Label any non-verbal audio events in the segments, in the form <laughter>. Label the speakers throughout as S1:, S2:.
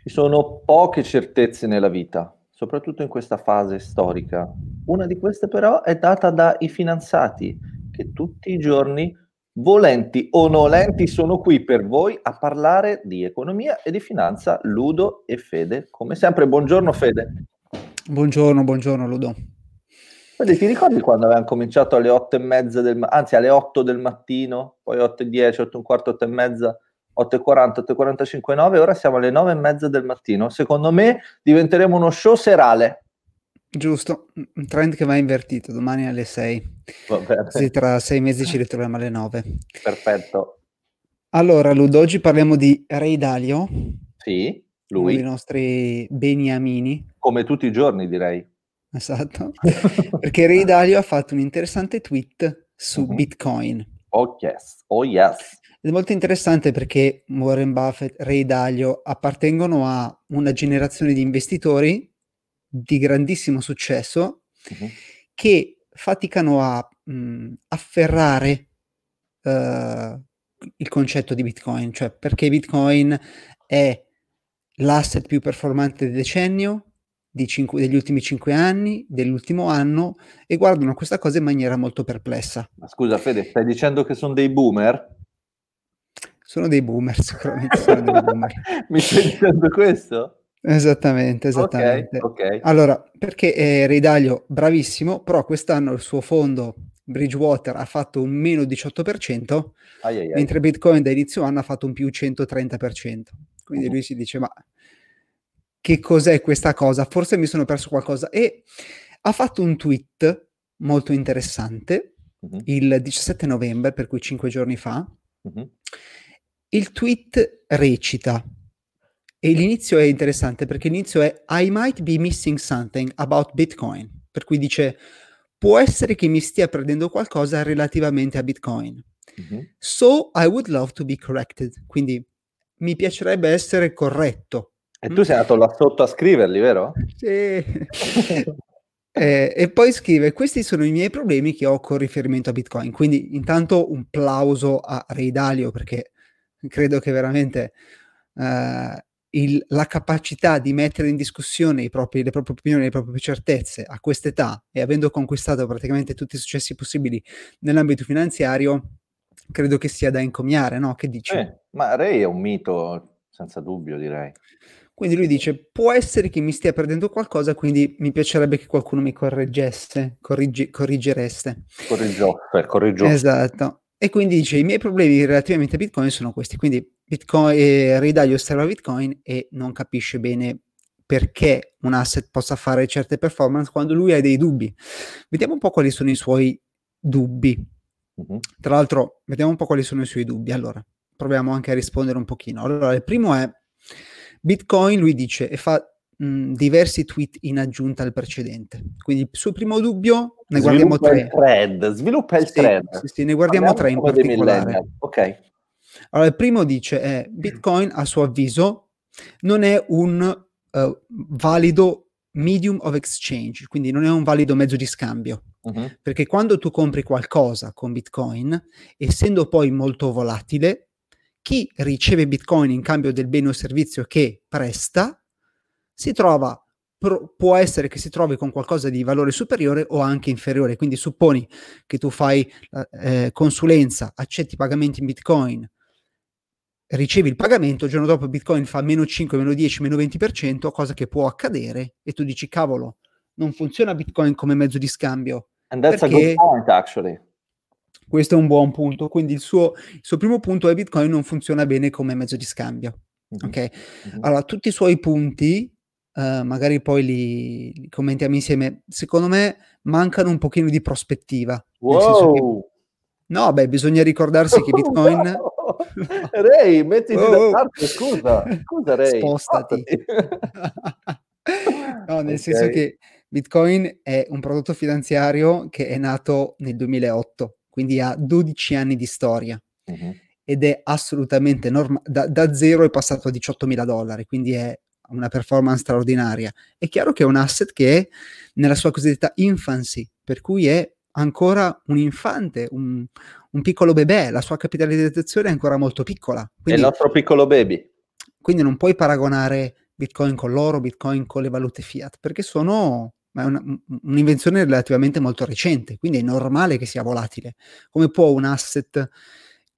S1: Ci sono poche certezze nella vita, soprattutto in questa fase storica. Una di queste però è data dai finanziati, che tutti i giorni, volenti o nolenti, sono qui per voi a parlare di economia e di finanza. Ludo e Fede, come sempre. Buongiorno Fede.
S2: Buongiorno, buongiorno Ludo.
S1: Fede, ti ricordi quando avevamo cominciato alle otto e mezza del anzi alle 8 del mattino, poi 8 e 10, 8 e un quarto, 8 e mezza, 8.40, 8.45, 9, ora siamo alle 9 e mezza del mattino. Secondo me diventeremo uno show serale.
S2: Giusto, un trend che va invertito, domani alle 6. Così tra sei mesi ci ritroviamo alle 9.
S1: Perfetto.
S2: Allora, Ludo, oggi parliamo di Ray Dalio.
S1: Sì,
S2: lui. Uno dei nostri beniamini.
S1: Come tutti i giorni, direi.
S2: Esatto. <laughs> Perché Ray Dalio ha fatto un interessante tweet su uh-huh. Bitcoin.
S1: Oh yes, oh yes.
S2: È molto interessante perché Warren Buffett, Ray Dalio appartengono a una generazione di investitori di grandissimo successo uh-huh. che faticano a mh, afferrare uh, il concetto di Bitcoin, cioè perché Bitcoin è l'asset più performante del decennio, cinque, degli ultimi cinque anni, dell'ultimo anno, e guardano questa cosa in maniera molto perplessa.
S1: Ma scusa Fede, stai dicendo che sono dei boomer?
S2: Sono dei boomer, <laughs> sicuramente sono dei boomer. <laughs>
S1: Mi stai dicendo questo?
S2: Esattamente, esattamente.
S1: Okay, okay.
S2: Allora, perché eh, Ridaglio, bravissimo, però quest'anno il suo fondo Bridgewater ha fatto un meno 18%, ai ai mentre Bitcoin da inizio anno ha fatto un più 130%. Quindi uh-huh. lui si dice, ma che cos'è questa cosa? Forse mi sono perso qualcosa. E ha fatto un tweet molto interessante uh-huh. il 17 novembre, per cui cinque giorni fa, uh-huh. Il tweet recita, e l'inizio è interessante perché l'inizio è I might be missing something about Bitcoin, per cui dice può essere che mi stia perdendo qualcosa relativamente a Bitcoin. Mm-hmm. So I would love to be corrected, quindi mi piacerebbe essere corretto.
S1: E tu sei andato là sotto a scriverli, vero? <laughs>
S2: Sì. <laughs> eh, e poi scrive: Questi sono i miei problemi che ho con riferimento a Bitcoin. Quindi, intanto, un plauso a Ray Dalio perché credo che veramente uh, il, la capacità di mettere in discussione propri, le proprie opinioni, le proprie certezze a quest'età e avendo conquistato praticamente tutti i successi possibili nell'ambito finanziario, credo che sia da encomiare, no? Che dici?
S1: Eh, ma Ray è un mito, senza dubbio, direi.
S2: Quindi lui dice: Può essere che mi stia perdendo qualcosa, quindi mi piacerebbe che qualcuno mi correggesse, corriggi, corrigereste.
S1: Corrigiò, eh, corrigiò.
S2: Esatto. E quindi dice: I miei problemi relativamente a Bitcoin sono questi. Quindi Bitcoin, eh, Ridaglio osserva Bitcoin e non capisce bene perché un asset possa fare certe performance quando lui ha dei dubbi. Vediamo un po' quali sono i suoi dubbi. Uh-huh. Tra l'altro, vediamo un po' quali sono i suoi dubbi. Allora, proviamo anche a rispondere un pochino. Allora, il primo è Bitcoin, lui dice, e fa mh, diversi tweet in aggiunta al precedente. Quindi il suo primo dubbio, ne
S1: guardiamo
S2: tre.
S1: Il thread, sviluppa il
S2: sì,
S1: thread.
S2: Sì, sì, ne guardiamo Parliamo tre in particolare.
S1: Ok.
S2: Allora, il primo dice, eh, Bitcoin a suo avviso non è un uh, valido medium of exchange, quindi non è un valido mezzo di scambio. Uh-huh. Perché quando tu compri qualcosa con Bitcoin, essendo poi molto volatile, chi riceve Bitcoin in cambio del bene o servizio che presta si trova può essere che si trovi con qualcosa di valore superiore o anche inferiore. Quindi supponi che tu fai eh, consulenza, accetti pagamenti in Bitcoin, ricevi il pagamento, il giorno dopo Bitcoin fa meno 5, meno 10, meno 20%, cosa che può accadere e tu dici cavolo, non funziona Bitcoin come mezzo di scambio.
S1: And that's a good point actually.
S2: Questo è un buon punto, quindi il suo, il suo primo punto è Bitcoin non funziona bene come mezzo di scambio. Mm-hmm. Ok, mm-hmm. allora tutti i suoi punti Uh, magari poi li, li, commentiamo insieme. Secondo me mancano un pochino di prospettiva.
S1: Wow. Che,
S2: no, beh, bisogna ricordarsi che Bitcoin...
S1: no. <laughs> Ray, mettiti oh, da parte, scusa. Scusa, Ray.
S2: Spostati. <laughs> no, nel okay. senso che Bitcoin è un prodotto finanziario che è nato nel 2008, quindi ha 12 anni di storia. Uh-huh. Ed è assolutamente normale, da, da, zero è passato a 18 mila dollari, quindi è una performance straordinaria. È chiaro che è un asset che è nella sua cosiddetta infancy, per cui è ancora un infante, un, un piccolo bebè, la sua capitalizzazione è ancora molto piccola.
S1: Quindi, è il nostro piccolo baby.
S2: Quindi non puoi paragonare Bitcoin con l'oro, Bitcoin con le valute fiat, perché sono una, un'invenzione relativamente molto recente, quindi è normale che sia volatile. Come può un asset,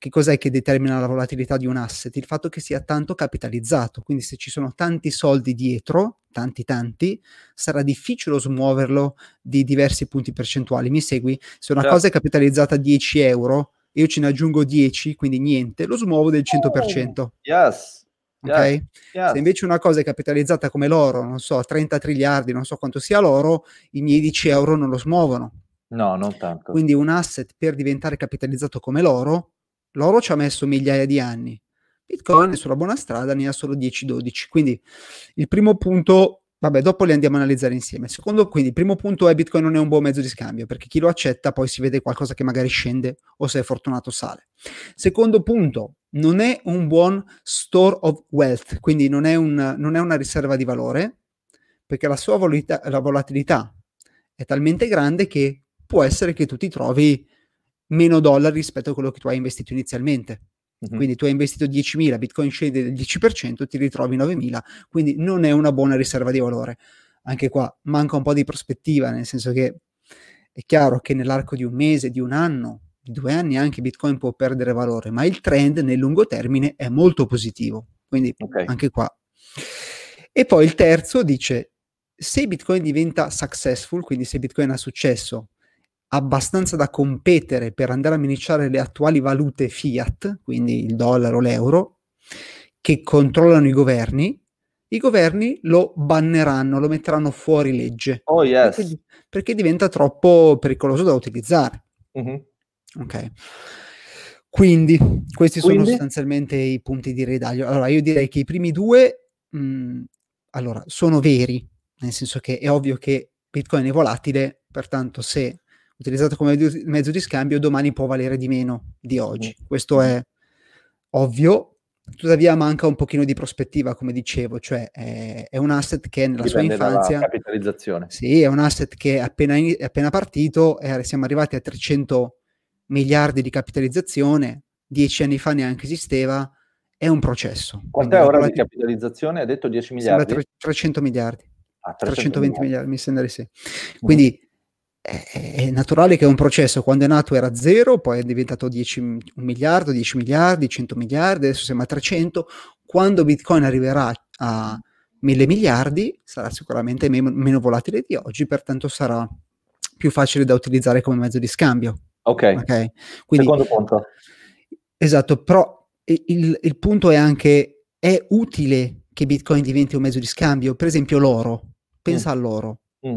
S2: che cos'è che determina la volatilità di un asset? Il fatto che sia tanto capitalizzato, quindi se ci sono tanti soldi dietro, tanti tanti, sarà difficile smuoverlo di diversi punti percentuali. Mi segui? Se una certo. cosa è capitalizzata a 10 euro, io ce ne aggiungo 10, quindi niente, lo smuovo del 100%. Oh,
S1: yes.
S2: Ok? Yes, yes. Se invece una cosa è capitalizzata come l'oro, non so, 30 triliardi, non so quanto sia l'oro, i miei 10 euro non lo smuovono.
S1: No, non tanto.
S2: Quindi un asset per diventare capitalizzato come l'oro, l'oro ci ha messo migliaia di anni. Bitcoin è sulla buona strada, ne ha solo 10-12. Quindi il primo punto Vabbè, dopo li andiamo a analizzare insieme. Secondo, quindi, il primo punto è Bitcoin non è un buon mezzo di scambio, perché chi lo accetta poi si vede qualcosa che magari scende o se è fortunato sale. Secondo punto, non è un buon store of wealth, quindi non è, un, non è una riserva di valore, perché la sua volatilità, la volatilità è talmente grande che può essere che tu ti trovi meno dollari rispetto a quello che tu hai investito inizialmente. Mm-hmm. Quindi tu hai investito 10.000, Bitcoin scende del 10%, ti ritrovi 9.000, quindi non è una buona riserva di valore. Anche qua manca un po' di prospettiva, nel senso che è chiaro che nell'arco di un mese, di un anno, di due anni anche Bitcoin può perdere valore, ma il trend nel lungo termine è molto positivo. Quindi okay. anche qua. E poi il terzo dice, se Bitcoin diventa successful, quindi se Bitcoin ha successo abbastanza da competere per andare a miniciare le attuali valute fiat, quindi il dollaro, l'euro, che controllano i governi, i governi lo banneranno, lo metteranno fuori legge.
S1: Oh yes.
S2: Perché, perché diventa troppo pericoloso da utilizzare. Mm-hmm. Ok. Quindi, questi Quindi? sono sostanzialmente i punti di redaglio. Allora, io direi che i primi due, mh, mm, allora, sono veri, nel senso che è ovvio che Bitcoin è volatile, pertanto se utilizzato come mezzo di scambio, domani può valere di meno di oggi. Questo è ovvio, tuttavia manca un pochino di prospettiva, come dicevo, cioè è, è un asset che nella Dipende sua infanzia...
S1: capitalizzazione.
S2: Sì, è un asset che è appena, è appena partito, è, siamo arrivati a 300 miliardi di capitalizzazione, dieci anni fa neanche esisteva, è un processo.
S1: Quant'è ora di capitalizzazione? Hai detto 10 miliardi?
S2: 300 miliardi. Ah, 320 miliardi. miliardi, mi sembra di sì. Quindi... È, è, naturale che un processo quando è nato era zero, poi è diventato 10, un miliardo, 10 miliardi, 100 miliardi, adesso siamo a 300. Quando Bitcoin arriverà a mille miliardi sarà sicuramente meno, meno volatile di oggi, pertanto sarà più facile da utilizzare come mezzo di scambio.
S1: Ok. okay? Quindi, Secondo punto.
S2: Esatto, però il, il punto è anche, è utile che Bitcoin diventi un mezzo di scambio? Per esempio l'oro, pensa mm. all'oro. Mm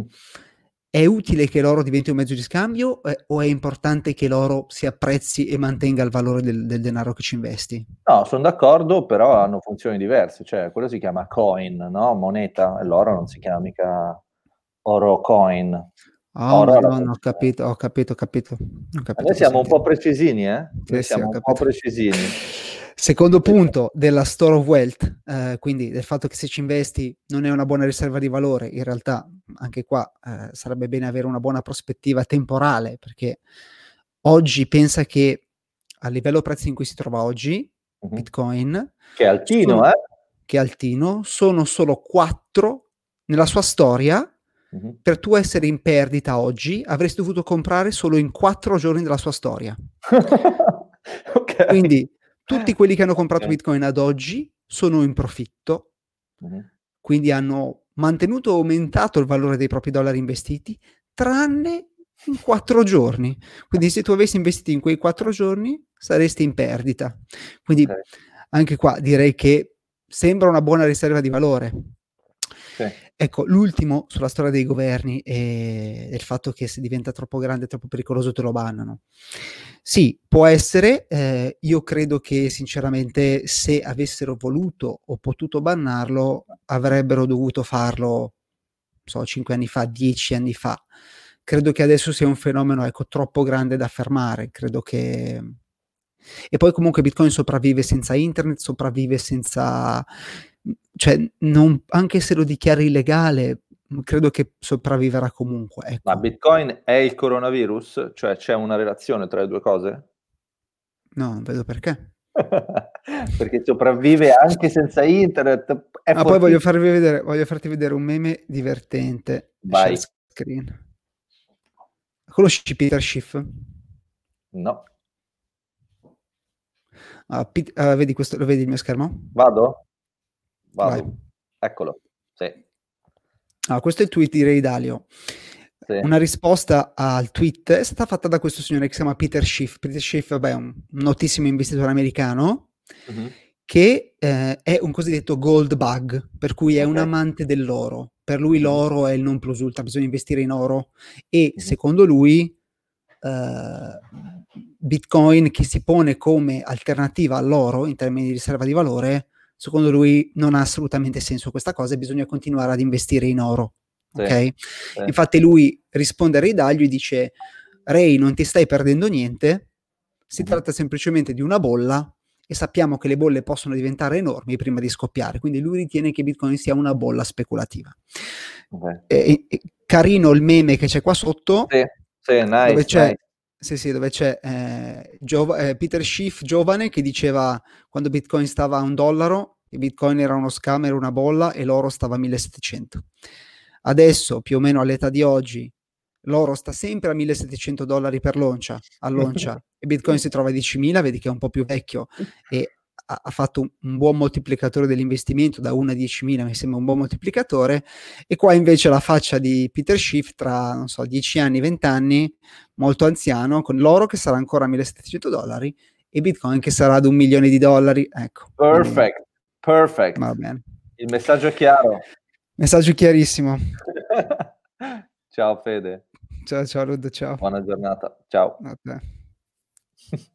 S2: è utile che l'oro diventi un mezzo di scambio eh, o è importante che l'oro si apprezzi e mantenga il valore del, del denaro che ci investi?
S1: No, sono d'accordo, però hanno funzioni diverse, cioè quello si chiama coin, no? moneta, e l'oro non si chiama mica oro coin.
S2: Oh, oro madonna, ho capito, ho capito, ho capito. Ho capito
S1: Noi siamo un po' precisini, eh? Noi sì, siamo sì, un po' precisini.
S2: Secondo punto della store of wealth, eh, quindi del fatto che se ci investi non è una buona riserva di valore, in realtà anche qua eh, sarebbe bene avere una buona prospettiva temporale, perché oggi pensa che a livello prezzi in cui si trova oggi, uh-huh. Bitcoin,
S1: che è altino, sono, eh?
S2: che è altino, sono solo quattro nella sua storia. Uh-huh. Per tu essere in perdita oggi avresti dovuto comprare solo in quattro giorni della sua storia. <laughs> okay. Quindi tutti quelli che hanno comprato okay. Bitcoin ad oggi sono in profitto, mm-hmm. quindi hanno mantenuto o aumentato il valore dei propri dollari investiti, tranne in quattro giorni. Quindi se tu avessi investito in quei quattro giorni saresti in perdita. Quindi okay. anche qua direi che sembra una buona riserva di valore. Ecco, l'ultimo sulla storia dei governi e del fatto che se diventa troppo grande, troppo pericoloso, te lo bannano. Sì, può essere. Eh, io credo che sinceramente se avessero voluto o potuto bannarlo, avrebbero dovuto farlo, so, 5 anni fa, 10 anni fa. Credo che adesso sia un fenomeno ecco, troppo grande da fermare. Credo che e poi comunque Bitcoin sopravvive senza internet, sopravvive senza cioè, non, anche se lo dichiari illegale, credo che sopravviverà comunque. Ecco.
S1: Ma Bitcoin è il coronavirus? Cioè c'è una relazione tra le due cose?
S2: No, non vedo perché. <laughs>
S1: Perché sopravvive anche senza internet.
S2: ah, poi voglio farvi vedere, voglio farti vedere un meme divertente.
S1: Vai.
S2: Screen. Conosci Peter Schiff?
S1: No.
S2: Uh, Pete, uh, vedi questo, lo vedi il mio schermo?
S1: Vado? Vado. Vai. Eccolo. Sì.
S2: Ah, questo è il tweet di Ray Dalio. Sì. Una risposta al tweet è stata fatta da questo signore che si chiama Peter Schiff. Peter Schiff vabbè, è un notissimo investitore americano uh-huh. che eh, è un cosiddetto gold bug, per cui è okay. un amante dell'oro. Per lui uh-huh. l'oro è il non plus ultra, bisogna investire in oro e uh-huh. secondo lui eh, Bitcoin che si pone come alternativa all'oro in termini di riserva di valore, secondo lui non ha assolutamente senso questa cosa e bisogna continuare ad investire in oro. Sì, okay? sì. Infatti lui risponde a Ray Dalio e dice Ray non ti stai perdendo niente, si mm. tratta semplicemente di una bolla e sappiamo che le bolle possono diventare enormi prima di scoppiare, quindi lui ritiene che Bitcoin sia una bolla speculativa. Okay. E, e, carino il meme che c'è qua sotto,
S1: sì, sì, nice,
S2: dove c'è,
S1: nice.
S2: Sì, sì, dove c'è eh, Giov- eh, Peter Schiff, giovane, che diceva quando Bitcoin stava a un dollaro, che Bitcoin era uno scam, era una bolla e l'oro stava a 1700. Adesso, più o meno all'età di oggi, l'oro sta sempre a 1700 dollari per l'oncia, all'oncia, <laughs> e Bitcoin si trova a 10.000, vedi che è un po' più vecchio e ha, fatto un, buon moltiplicatore dell'investimento da 1 a 10.000, mi sembra un buon moltiplicatore, e qua invece la faccia di Peter Schiff tra, non so, 10 anni, 20 anni, molto anziano, con l'oro che sarà ancora a 1.700 dollari e Bitcoin che sarà ad un milione di dollari, ecco.
S1: Perfect, perfect.
S2: Va bene.
S1: Il messaggio è chiaro.
S2: Messaggio chiarissimo. <laughs>
S1: ciao Fede.
S2: Ciao, ciao Rud, ciao.
S1: Buona giornata. Ciao. <laughs>